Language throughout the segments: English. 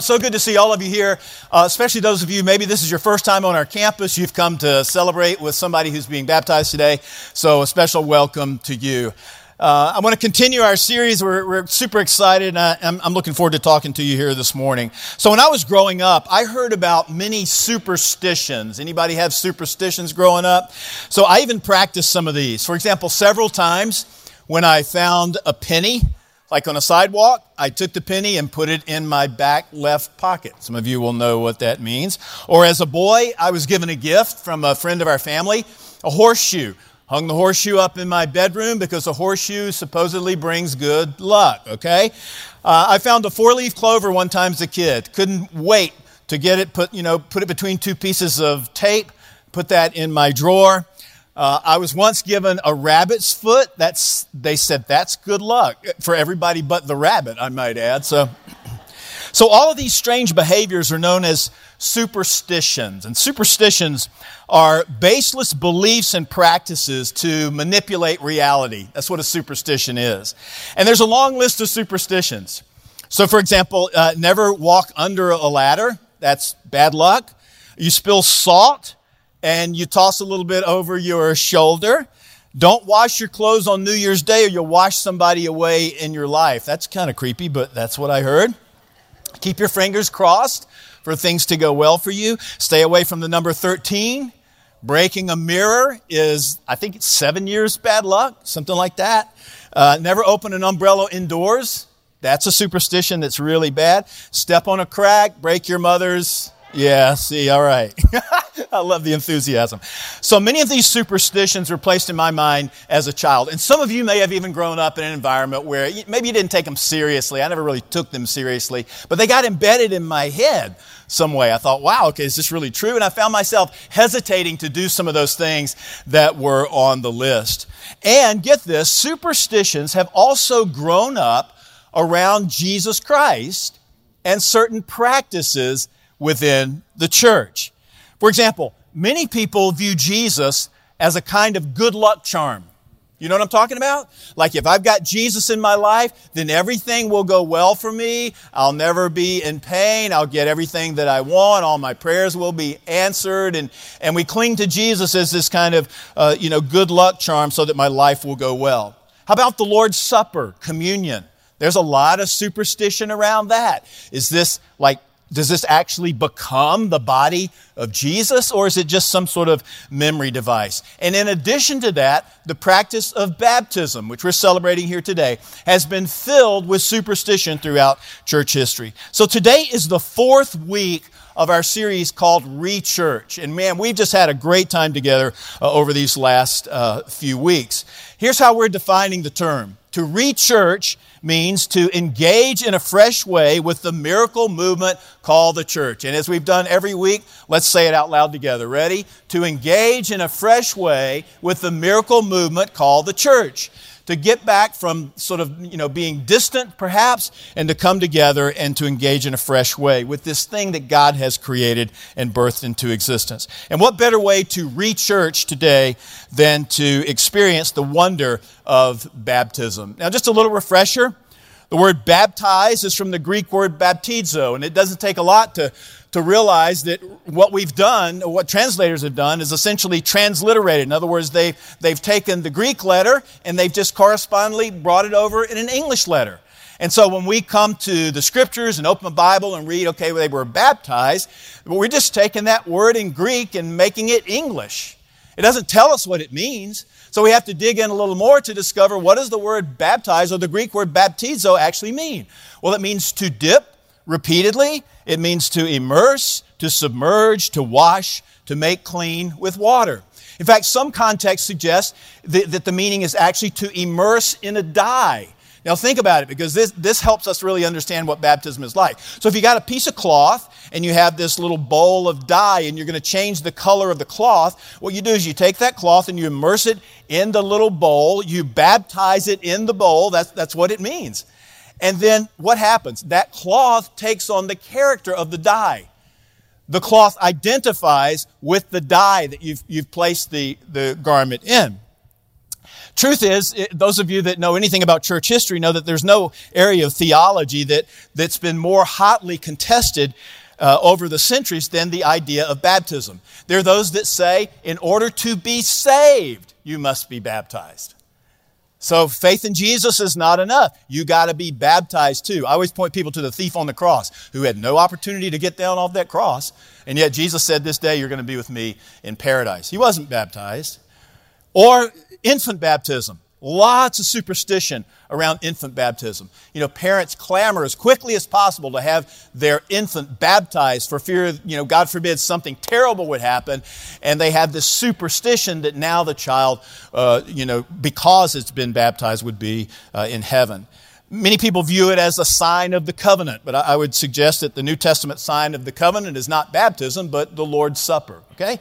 so good to see all of you here, uh, especially those of you, maybe this is your first time on our campus. You've come to celebrate with somebody who's being baptized today. So, a special welcome to you. Uh, I want to continue our series. We're, we're super excited, and I, I'm, I'm looking forward to talking to you here this morning. So, when I was growing up, I heard about many superstitions. Anybody have superstitions growing up? So, I even practiced some of these. For example, several times when I found a penny, like on a sidewalk, I took the penny and put it in my back left pocket. Some of you will know what that means. Or as a boy, I was given a gift from a friend of our family, a horseshoe. Hung the horseshoe up in my bedroom because a horseshoe supposedly brings good luck, okay? Uh, I found a four leaf clover one time as a kid. Couldn't wait to get it, put, you know, put it between two pieces of tape, put that in my drawer. Uh, I was once given a rabbit's foot. That's, they said that's good luck for everybody but the rabbit, I might add. So, so all of these strange behaviors are known as superstitions. And superstitions are baseless beliefs and practices to manipulate reality. That's what a superstition is. And there's a long list of superstitions. So, for example, uh, never walk under a ladder. That's bad luck. You spill salt and you toss a little bit over your shoulder. Don't wash your clothes on New Year's Day or you'll wash somebody away in your life. That's kind of creepy, but that's what I heard. Keep your fingers crossed for things to go well for you. Stay away from the number 13. Breaking a mirror is, I think it's seven years bad luck, something like that. Uh, never open an umbrella indoors. That's a superstition that's really bad. Step on a crack, break your mother's yeah, see, all right. I love the enthusiasm. So many of these superstitions were placed in my mind as a child. And some of you may have even grown up in an environment where maybe you didn't take them seriously. I never really took them seriously, but they got embedded in my head some way. I thought, wow, okay, is this really true? And I found myself hesitating to do some of those things that were on the list. And get this superstitions have also grown up around Jesus Christ and certain practices within the church. For example, many people view Jesus as a kind of good luck charm. You know what I'm talking about? Like if I've got Jesus in my life, then everything will go well for me. I'll never be in pain. I'll get everything that I want. All my prayers will be answered. And, and we cling to Jesus as this kind of, uh, you know, good luck charm so that my life will go well. How about the Lord's Supper, communion? There's a lot of superstition around that. Is this like does this actually become the body of Jesus, or is it just some sort of memory device? And in addition to that, the practice of baptism, which we're celebrating here today, has been filled with superstition throughout church history. So today is the fourth week of our series called Rechurch. And man, we've just had a great time together uh, over these last uh, few weeks. Here's how we're defining the term to rechurch means to engage in a fresh way with the miracle movement called the church. And as we've done every week, let's say it out loud together. Ready? To engage in a fresh way with the miracle movement called the church to get back from sort of, you know, being distant perhaps and to come together and to engage in a fresh way with this thing that God has created and birthed into existence. And what better way to re-church today than to experience the wonder of baptism? Now, just a little refresher. The word baptize is from the Greek word baptizo, and it doesn't take a lot to to realize that what we've done, what translators have done, is essentially transliterated. In other words, they, they've taken the Greek letter and they've just correspondingly brought it over in an English letter. And so when we come to the scriptures and open the Bible and read, okay, well, they were baptized, we're just taking that word in Greek and making it English. It doesn't tell us what it means. So we have to dig in a little more to discover what does the word baptize or the Greek word baptizo actually mean? Well, it means to dip repeatedly it means to immerse, to submerge, to wash, to make clean with water. In fact, some contexts suggest that, that, the meaning is actually to immerse in a dye. Now, think about it because this, this helps us really understand what baptism is like. So, if you got a piece of cloth and you have this little bowl of dye and you're going to change the color of the cloth, what you do is you take that cloth and you immerse it in the little bowl, you baptize it in the bowl. That's, that's what it means. And then what happens? That cloth takes on the character of the dye. The cloth identifies with the dye that you've, you've placed the, the garment in. Truth is, it, those of you that know anything about church history know that there's no area of theology that, that's been more hotly contested uh, over the centuries than the idea of baptism. There are those that say, in order to be saved, you must be baptized. So faith in Jesus is not enough. You got to be baptized too. I always point people to the thief on the cross who had no opportunity to get down off that cross. And yet Jesus said, This day you're going to be with me in paradise. He wasn't baptized. Or infant baptism. Lots of superstition around infant baptism. You know, parents clamor as quickly as possible to have their infant baptized for fear, you know, God forbid something terrible would happen. And they have this superstition that now the child, uh, you know, because it's been baptized, would be uh, in heaven. Many people view it as a sign of the covenant, but I would suggest that the New Testament sign of the covenant is not baptism, but the Lord's Supper, okay?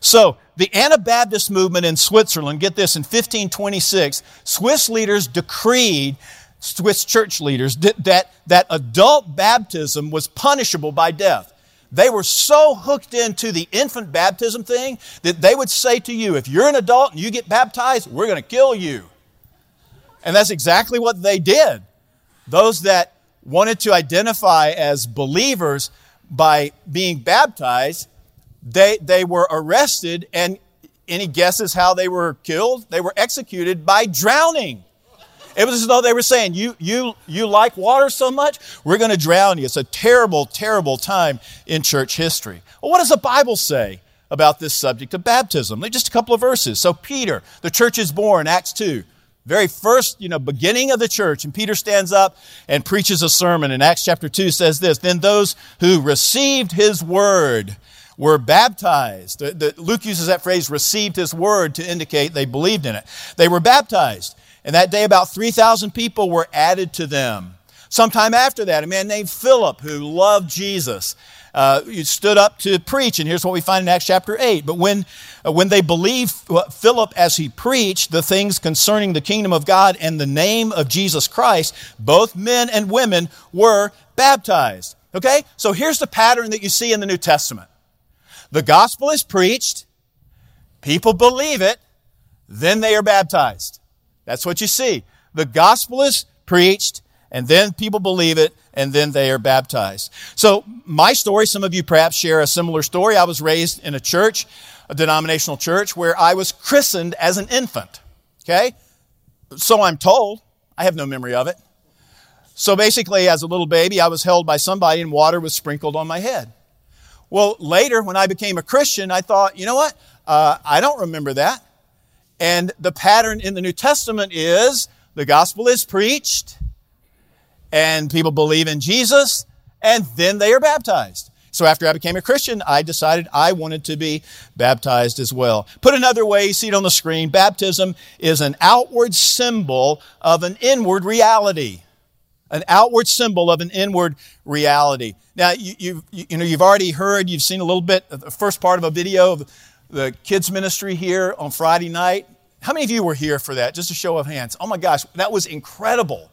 So, the Anabaptist movement in Switzerland, get this, in 1526, Swiss leaders decreed, Swiss church leaders, that, that adult baptism was punishable by death. They were so hooked into the infant baptism thing that they would say to you, if you're an adult and you get baptized, we're going to kill you. And that's exactly what they did. Those that wanted to identify as believers by being baptized they, they were arrested, and any guesses how they were killed? They were executed by drowning. It was as though they were saying, You, you, you like water so much? We're going to drown you. It's a terrible, terrible time in church history. Well, what does the Bible say about this subject of baptism? Just a couple of verses. So, Peter, the church is born, Acts 2 very first, you know, beginning of the church. And Peter stands up and preaches a sermon. And Acts chapter 2 says this Then those who received his word were baptized. Luke uses that phrase, received his word, to indicate they believed in it. They were baptized. And that day, about 3,000 people were added to them. Sometime after that, a man named Philip, who loved Jesus, uh, stood up to preach. And here's what we find in Acts chapter 8. But when, uh, when they believed Philip as he preached the things concerning the kingdom of God and the name of Jesus Christ, both men and women were baptized. Okay? So here's the pattern that you see in the New Testament. The gospel is preached, people believe it, then they are baptized. That's what you see. The gospel is preached, and then people believe it, and then they are baptized. So, my story, some of you perhaps share a similar story. I was raised in a church, a denominational church, where I was christened as an infant. Okay? So I'm told. I have no memory of it. So basically, as a little baby, I was held by somebody and water was sprinkled on my head. Well, later, when I became a Christian, I thought, you know what? Uh, I don't remember that. And the pattern in the New Testament is the gospel is preached, and people believe in Jesus, and then they are baptized. So after I became a Christian, I decided I wanted to be baptized as well. Put another way, see it on the screen, baptism is an outward symbol of an inward reality an outward symbol of an inward reality. Now, you, you, you know, you've already heard, you've seen a little bit of the first part of a video of the kids' ministry here on Friday night. How many of you were here for that? Just a show of hands. Oh my gosh, that was incredible.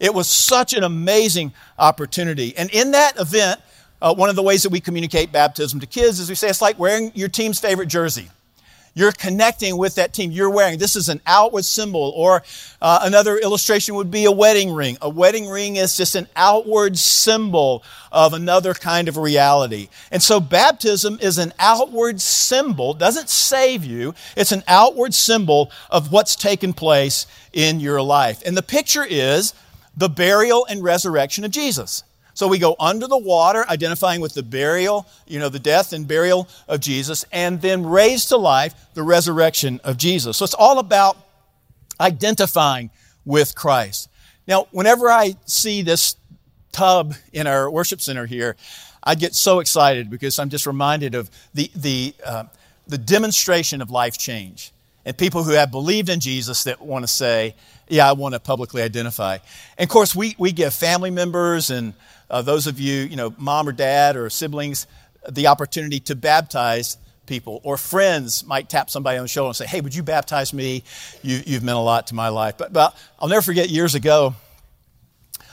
It was such an amazing opportunity. And in that event, uh, one of the ways that we communicate baptism to kids is we say it's like wearing your team's favorite jersey. You're connecting with that team. You're wearing. This is an outward symbol. Or uh, another illustration would be a wedding ring. A wedding ring is just an outward symbol of another kind of reality. And so baptism is an outward symbol, doesn't save you. It's an outward symbol of what's taken place in your life. And the picture is the burial and resurrection of Jesus. So we go under the water, identifying with the burial, you know, the death and burial of Jesus, and then raised to life, the resurrection of Jesus. So it's all about identifying with Christ. Now, whenever I see this tub in our worship center here, I get so excited because I'm just reminded of the, the, uh, the demonstration of life change and people who have believed in Jesus that want to say, Yeah, I want to publicly identify. And of course, we, we give family members and uh, those of you, you know, mom or dad or siblings, the opportunity to baptize people. Or friends might tap somebody on the shoulder and say, Hey, would you baptize me? You, have meant a lot to my life. But, but I'll never forget years ago,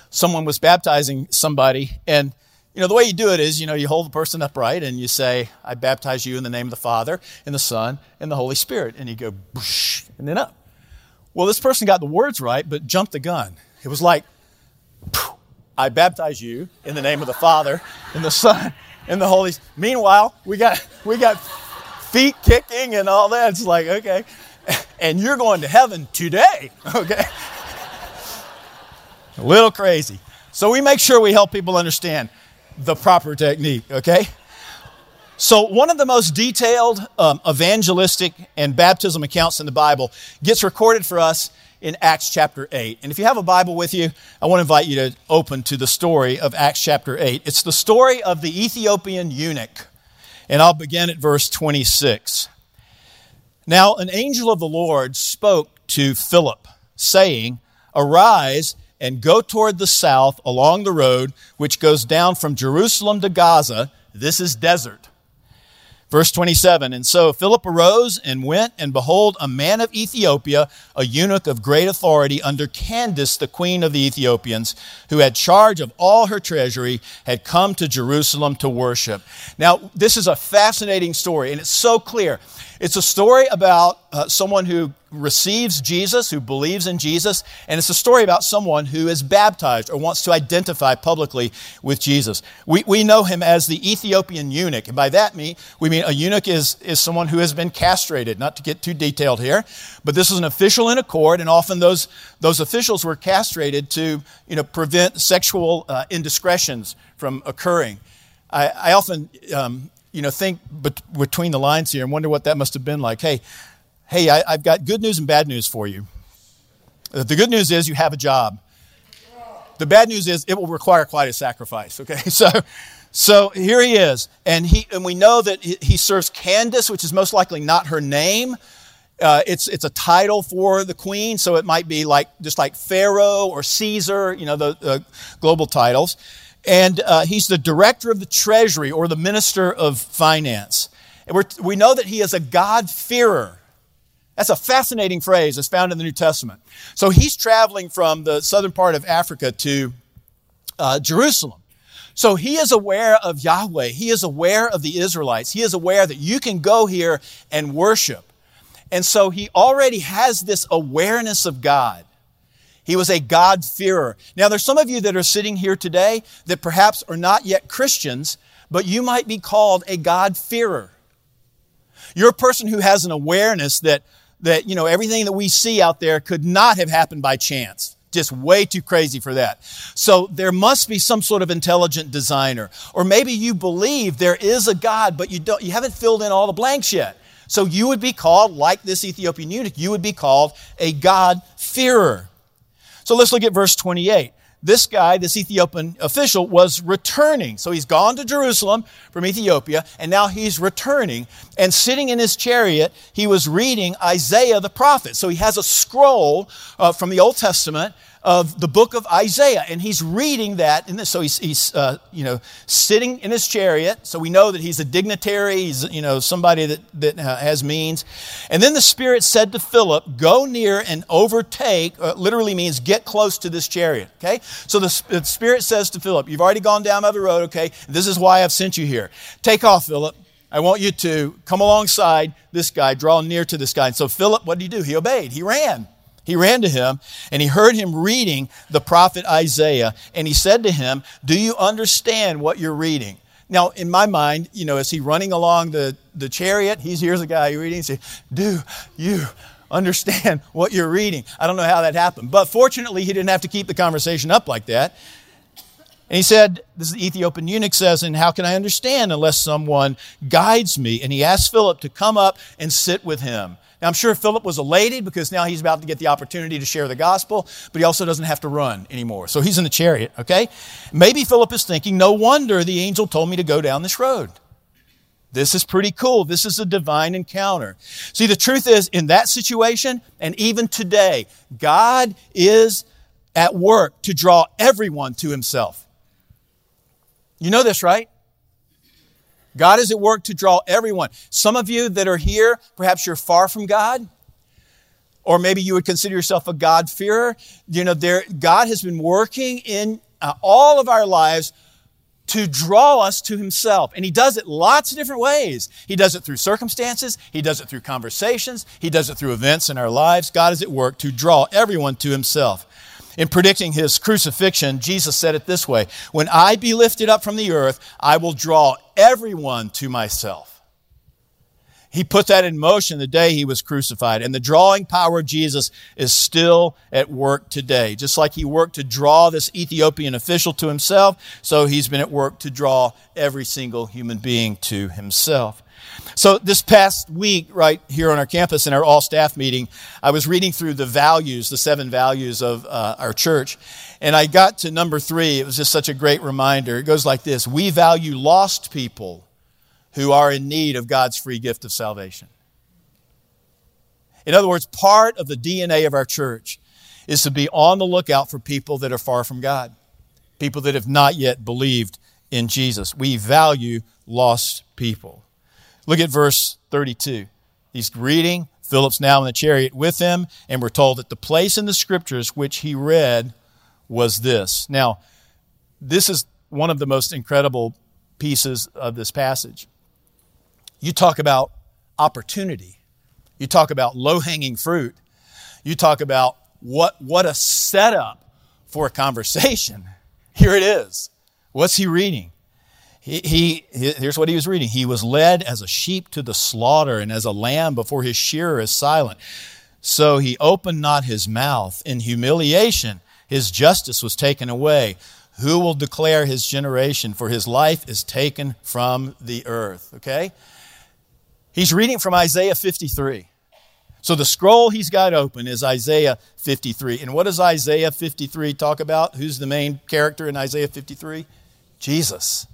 someone was baptizing somebody. And, you know, the way you do it is, you know, you hold the person upright and you say, I baptize you in the name of the Father, and the Son, and the Holy Spirit. And you go, and then up. Well, this person got the words right, but jumped the gun. It was like, I baptize you in the name of the Father and the Son and the Holy. Meanwhile, we got we got feet kicking and all that. It's like okay, and you're going to heaven today. Okay, a little crazy. So we make sure we help people understand the proper technique. Okay. So, one of the most detailed um, evangelistic and baptism accounts in the Bible gets recorded for us in Acts chapter 8. And if you have a Bible with you, I want to invite you to open to the story of Acts chapter 8. It's the story of the Ethiopian eunuch. And I'll begin at verse 26. Now, an angel of the Lord spoke to Philip, saying, Arise and go toward the south along the road which goes down from Jerusalem to Gaza. This is desert. Verse 27 And so Philip arose and went, and behold, a man of Ethiopia, a eunuch of great authority under Candace, the queen of the Ethiopians, who had charge of all her treasury, had come to Jerusalem to worship. Now, this is a fascinating story, and it's so clear. It's a story about uh, someone who receives Jesus, who believes in Jesus, and it's a story about someone who is baptized or wants to identify publicly with Jesus. We, we know him as the Ethiopian eunuch, and by that we mean a eunuch is, is someone who has been castrated, not to get too detailed here, but this is an official in a court, and often those, those officials were castrated to you know, prevent sexual uh, indiscretions from occurring. I, I often um, you know, think between the lines here and wonder what that must have been like. Hey, hey, I, I've got good news and bad news for you. The good news is you have a job. The bad news is it will require quite a sacrifice. Okay, so so here he is, and he and we know that he serves Candace, which is most likely not her name. Uh, it's it's a title for the queen, so it might be like just like Pharaoh or Caesar, you know, the, the global titles and uh, he's the director of the treasury or the minister of finance. And we know that he is a God-fearer. That's a fascinating phrase that's found in the New Testament. So he's traveling from the southern part of Africa to uh, Jerusalem. So he is aware of Yahweh. He is aware of the Israelites. He is aware that you can go here and worship. And so he already has this awareness of God. He was a God-fearer. Now, there's some of you that are sitting here today that perhaps are not yet Christians, but you might be called a God-fearer. You're a person who has an awareness that, that, you know, everything that we see out there could not have happened by chance. Just way too crazy for that. So there must be some sort of intelligent designer. Or maybe you believe there is a God, but you don't, you haven't filled in all the blanks yet. So you would be called, like this Ethiopian eunuch, you would be called a God-fearer. So let's look at verse 28. This guy, this Ethiopian official, was returning. So he's gone to Jerusalem from Ethiopia, and now he's returning. And sitting in his chariot, he was reading Isaiah the prophet. So he has a scroll uh, from the Old Testament of the book of Isaiah, and he's reading that. And so he's, he's uh, you know, sitting in his chariot. So we know that he's a dignitary. He's, you know, somebody that, that uh, has means. And then the Spirit said to Philip, "Go near and overtake." Uh, literally means get close to this chariot. Okay. So the, the Spirit says to Philip, "You've already gone down by the road. Okay. This is why I've sent you here. Take off, Philip." I want you to come alongside this guy, draw near to this guy. And so Philip, what did he do? He obeyed. He ran. He ran to him and he heard him reading the prophet Isaiah. And he said to him, Do you understand what you're reading? Now, in my mind, you know, as he running along the, the chariot, he's here's a guy reading, and say, Do you understand what you're reading? I don't know how that happened. But fortunately, he didn't have to keep the conversation up like that. And he said, This is the Ethiopian eunuch says, And how can I understand unless someone guides me? And he asked Philip to come up and sit with him. Now, I'm sure Philip was elated because now he's about to get the opportunity to share the gospel, but he also doesn't have to run anymore. So he's in the chariot, okay? Maybe Philip is thinking, no wonder the angel told me to go down this road. This is pretty cool. This is a divine encounter. See, the truth is, in that situation, and even today, God is at work to draw everyone to himself. You know this, right? God is at work to draw everyone. Some of you that are here, perhaps you're far from God, or maybe you would consider yourself a God-fearer. You know, there, God has been working in uh, all of our lives to draw us to himself. And he does it lots of different ways. He does it through circumstances, he does it through conversations, he does it through events in our lives. God is at work to draw everyone to himself. In predicting his crucifixion, Jesus said it this way When I be lifted up from the earth, I will draw everyone to myself. He put that in motion the day he was crucified. And the drawing power of Jesus is still at work today. Just like he worked to draw this Ethiopian official to himself, so he's been at work to draw every single human being to himself. So this past week, right here on our campus in our all staff meeting, I was reading through the values, the seven values of uh, our church, and I got to number three. It was just such a great reminder. It goes like this We value lost people who are in need of God's free gift of salvation. In other words, part of the DNA of our church is to be on the lookout for people that are far from God, people that have not yet believed in Jesus. We value lost people. Look at verse 32. He's reading. Philip's now in the chariot with him, and we're told that the place in the scriptures which he read was this. Now, this is one of the most incredible pieces of this passage. You talk about opportunity. You talk about low hanging fruit. You talk about what, what a setup for a conversation. Here it is. What's he reading? He, he, here's what he was reading. He was led as a sheep to the slaughter, and as a lamb before his shearer is silent. So he opened not his mouth. In humiliation, his justice was taken away. Who will declare his generation? For his life is taken from the earth. Okay? He's reading from Isaiah 53. So the scroll he's got open is Isaiah 53. And what does Isaiah 53 talk about? Who's the main character in Isaiah 53? Jesus.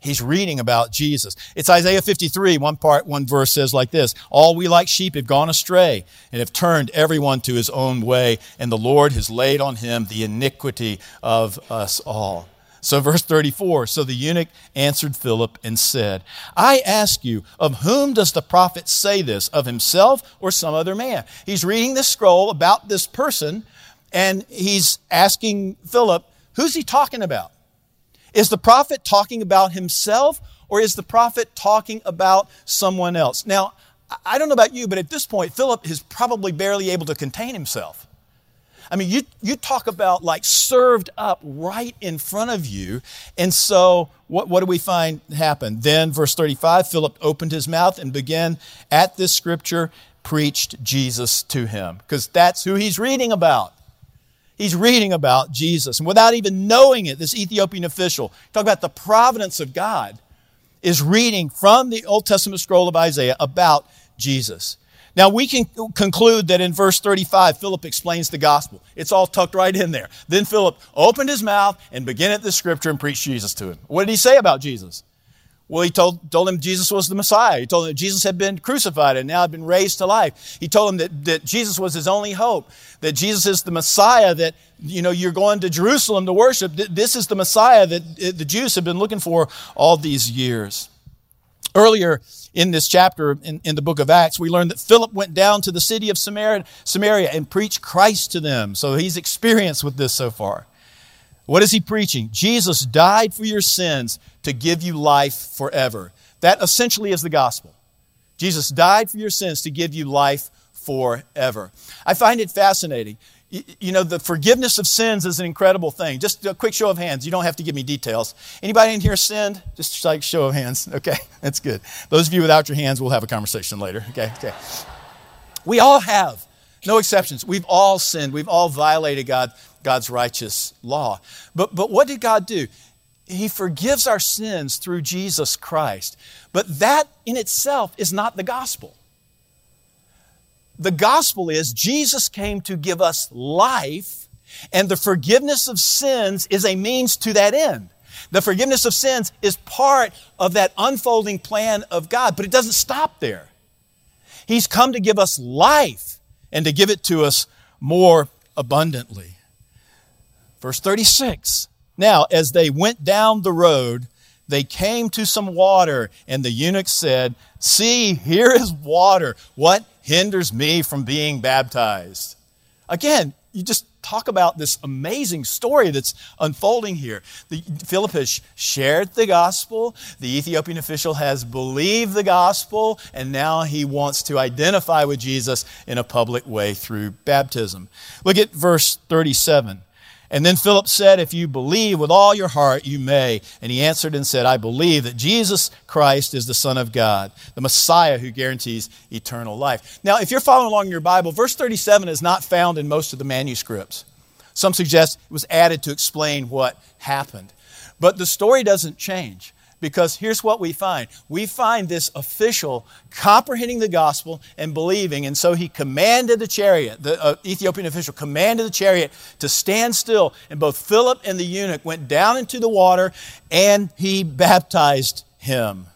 He's reading about Jesus. It's Isaiah 53. One part, one verse says like this All we like sheep have gone astray and have turned everyone to his own way, and the Lord has laid on him the iniquity of us all. So, verse 34 So the eunuch answered Philip and said, I ask you, of whom does the prophet say this? Of himself or some other man? He's reading this scroll about this person, and he's asking Philip, Who's he talking about? Is the prophet talking about himself, or is the prophet talking about someone else? Now, I don't know about you, but at this point, Philip is probably barely able to contain himself. I mean, you, you talk about like served up right in front of you. And so, what, what do we find happen? Then, verse 35 Philip opened his mouth and began at this scripture, preached Jesus to him. Because that's who he's reading about. He's reading about Jesus. And without even knowing it, this Ethiopian official, talk about the providence of God, is reading from the Old Testament scroll of Isaiah about Jesus. Now we can conclude that in verse 35, Philip explains the gospel. It's all tucked right in there. Then Philip opened his mouth and began at the scripture and preached Jesus to him. What did he say about Jesus? Well, he told, told him Jesus was the Messiah. He told him that Jesus had been crucified and now had been raised to life. He told him that, that Jesus was his only hope, that Jesus is the Messiah, that, you know, you're going to Jerusalem to worship. This is the Messiah that the Jews have been looking for all these years. Earlier in this chapter in, in the book of Acts, we learned that Philip went down to the city of Samaria, Samaria and preached Christ to them. So he's experienced with this so far. What is he preaching? Jesus died for your sins to give you life forever. That essentially is the gospel. Jesus died for your sins to give you life forever. I find it fascinating. You know the forgiveness of sins is an incredible thing. Just a quick show of hands. You don't have to give me details. Anybody in here sinned? Just like show of hands. Okay that's good. Those of you without your hands we'll have a conversation later. Okay okay. We all have no exceptions. We've all sinned. We've all violated god god's righteous law but but what did god do he forgives our sins through jesus christ but that in itself is not the gospel the gospel is Jesus came to give us life, and the forgiveness of sins is a means to that end. The forgiveness of sins is part of that unfolding plan of God, but it doesn't stop there. He's come to give us life and to give it to us more abundantly. Verse 36 Now, as they went down the road, they came to some water, and the eunuch said, See, here is water. What hinders me from being baptized? Again, you just talk about this amazing story that's unfolding here. The, Philip has shared the gospel, the Ethiopian official has believed the gospel, and now he wants to identify with Jesus in a public way through baptism. Look at verse 37. And then Philip said, If you believe with all your heart, you may. And he answered and said, I believe that Jesus Christ is the Son of God, the Messiah who guarantees eternal life. Now, if you're following along in your Bible, verse 37 is not found in most of the manuscripts. Some suggest it was added to explain what happened. But the story doesn't change. Because here's what we find we find this official comprehending the gospel and believing, and so he commanded the chariot, the uh, Ethiopian official commanded the chariot to stand still, and both Philip and the eunuch went down into the water and he baptized him.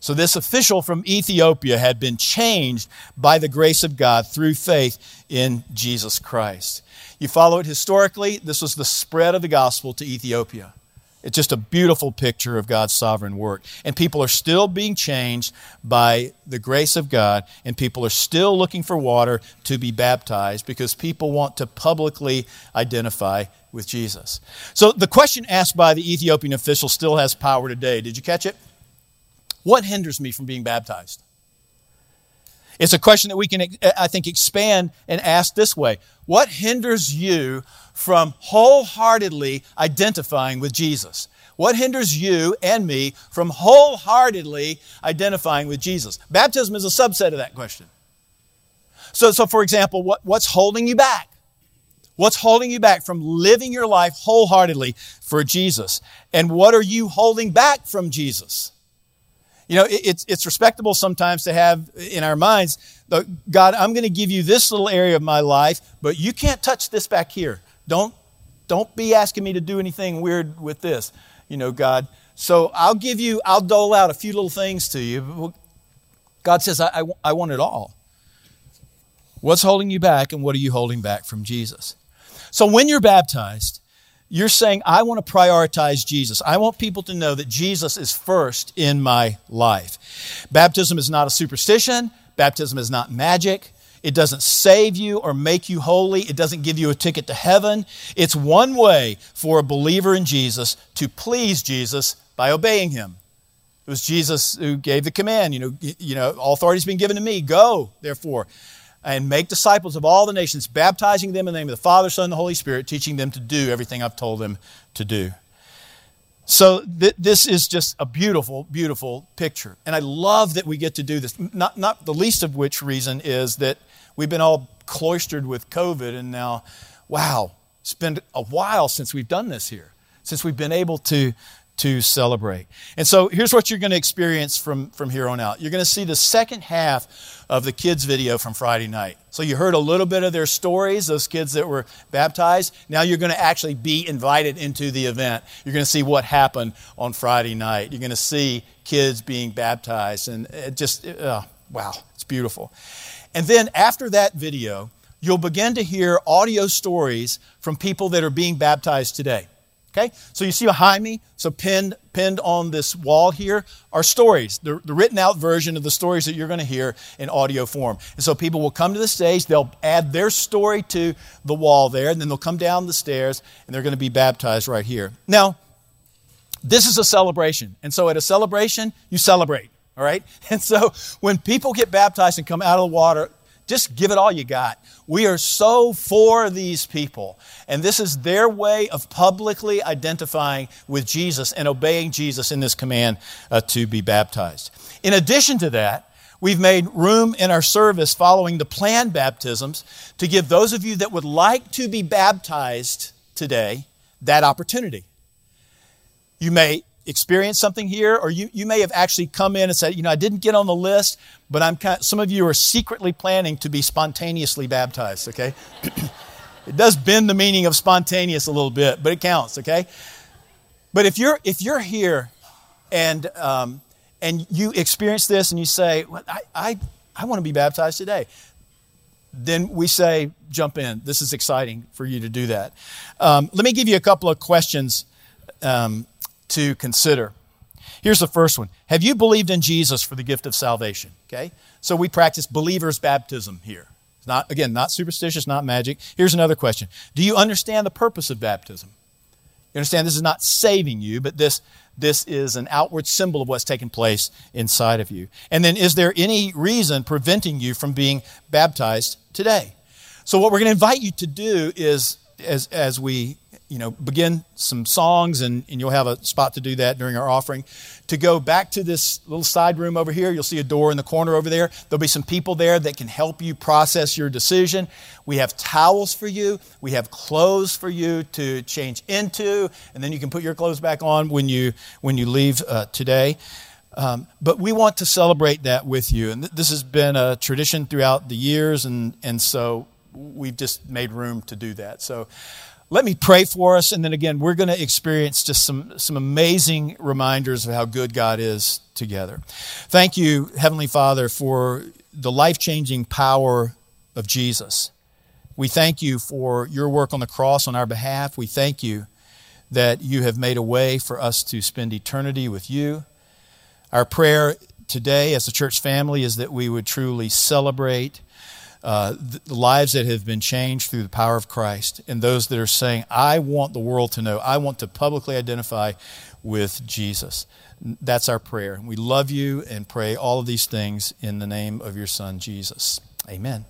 So, this official from Ethiopia had been changed by the grace of God through faith in Jesus Christ. You follow it historically, this was the spread of the gospel to Ethiopia. It's just a beautiful picture of God's sovereign work. And people are still being changed by the grace of God, and people are still looking for water to be baptized because people want to publicly identify with Jesus. So the question asked by the Ethiopian official still has power today. Did you catch it? What hinders me from being baptized? It's a question that we can, uh, I think, expand and ask this way What hinders you from wholeheartedly identifying with Jesus? What hinders you and me from wholeheartedly identifying with Jesus? Baptism is a subset of that question. So, so for example, what, what's holding you back? What's holding you back from living your life wholeheartedly for Jesus? And what are you holding back from Jesus? You know, it's, it's respectable sometimes to have in our minds, God, I'm going to give you this little area of my life, but you can't touch this back here. Don't, don't be asking me to do anything weird with this, you know, God. So I'll give you, I'll dole out a few little things to you. God says, I, I, I want it all. What's holding you back, and what are you holding back from Jesus? So when you're baptized, you're saying, I want to prioritize Jesus. I want people to know that Jesus is first in my life. Baptism is not a superstition, baptism is not magic. It doesn't save you or make you holy. It doesn't give you a ticket to heaven. It's one way for a believer in Jesus to please Jesus by obeying him. It was Jesus who gave the command, you know, you know, all authority has been given to me. Go, therefore, and make disciples of all the nations, baptizing them in the name of the Father, Son, and the Holy Spirit, teaching them to do everything I've told them to do. So th- this is just a beautiful, beautiful picture. And I love that we get to do this. Not, not the least of which reason is that we've been all cloistered with COVID, and now, wow, it's been a while since we've done this here, since we've been able to, to celebrate. And so here's what you're going to experience from, from here on out. You're going to see the second half of the kids' video from Friday night. So you heard a little bit of their stories, those kids that were baptized. Now you're going to actually be invited into the event. You're going to see what happened on Friday night. You're going to see kids being baptized. And it just, uh, wow, it's beautiful. And then after that video, you'll begin to hear audio stories from people that are being baptized today. Okay? So you see behind me, so pinned, pinned on this wall here are stories, the, the written out version of the stories that you're going to hear in audio form. And so people will come to the stage, they'll add their story to the wall there, and then they'll come down the stairs and they're going to be baptized right here. Now, this is a celebration. And so at a celebration, you celebrate. All right? And so when people get baptized and come out of the water, just give it all you got. We are so for these people. And this is their way of publicly identifying with Jesus and obeying Jesus in this command uh, to be baptized. In addition to that, we've made room in our service following the planned baptisms to give those of you that would like to be baptized today that opportunity. You may experienced something here, or you, you may have actually come in and said, you know, I didn't get on the list, but I'm kind of, some of you are secretly planning to be spontaneously baptized, okay? it does bend the meaning of spontaneous a little bit, but it counts, okay? But if you're, if you're here and, um, and you experience this and you say, well, I, I, I want to be baptized today, then we say, jump in. This is exciting for you to do that. Um, let me give you a couple of questions um, to consider. Here's the first one Have you believed in Jesus for the gift of salvation? Okay? So we practice believer's baptism here. It's Not, again, not superstitious, not magic. Here's another question Do you understand the purpose of baptism? You understand this is not saving you, but this, this is an outward symbol of what's taking place inside of you. And then, is there any reason preventing you from being baptized today? So, what we're going to invite you to do is, as, as we you know, begin some songs, and, and you'll have a spot to do that during our offering. To go back to this little side room over here, you'll see a door in the corner over there. There'll be some people there that can help you process your decision. We have towels for you, we have clothes for you to change into, and then you can put your clothes back on when you, when you leave uh, today. Um, but we want to celebrate that with you. And th- this has been a tradition throughout the years, and, and so we've just made room to do that. So let me pray for us, and then again, we're going to experience just some, some amazing reminders of how good God is together. Thank you, Heavenly Father, for the life changing power of Jesus. We thank you for your work on the cross on our behalf. We thank you that you have made a way for us to spend eternity with you. Our prayer today as a church family is that we would truly celebrate uh, the lives that have been changed through the power of Christ, and those that are saying, I want the world to know, I want to publicly identify with Jesus. That's our prayer. We love you and pray all of these things in the name of your Son, Jesus. Amen.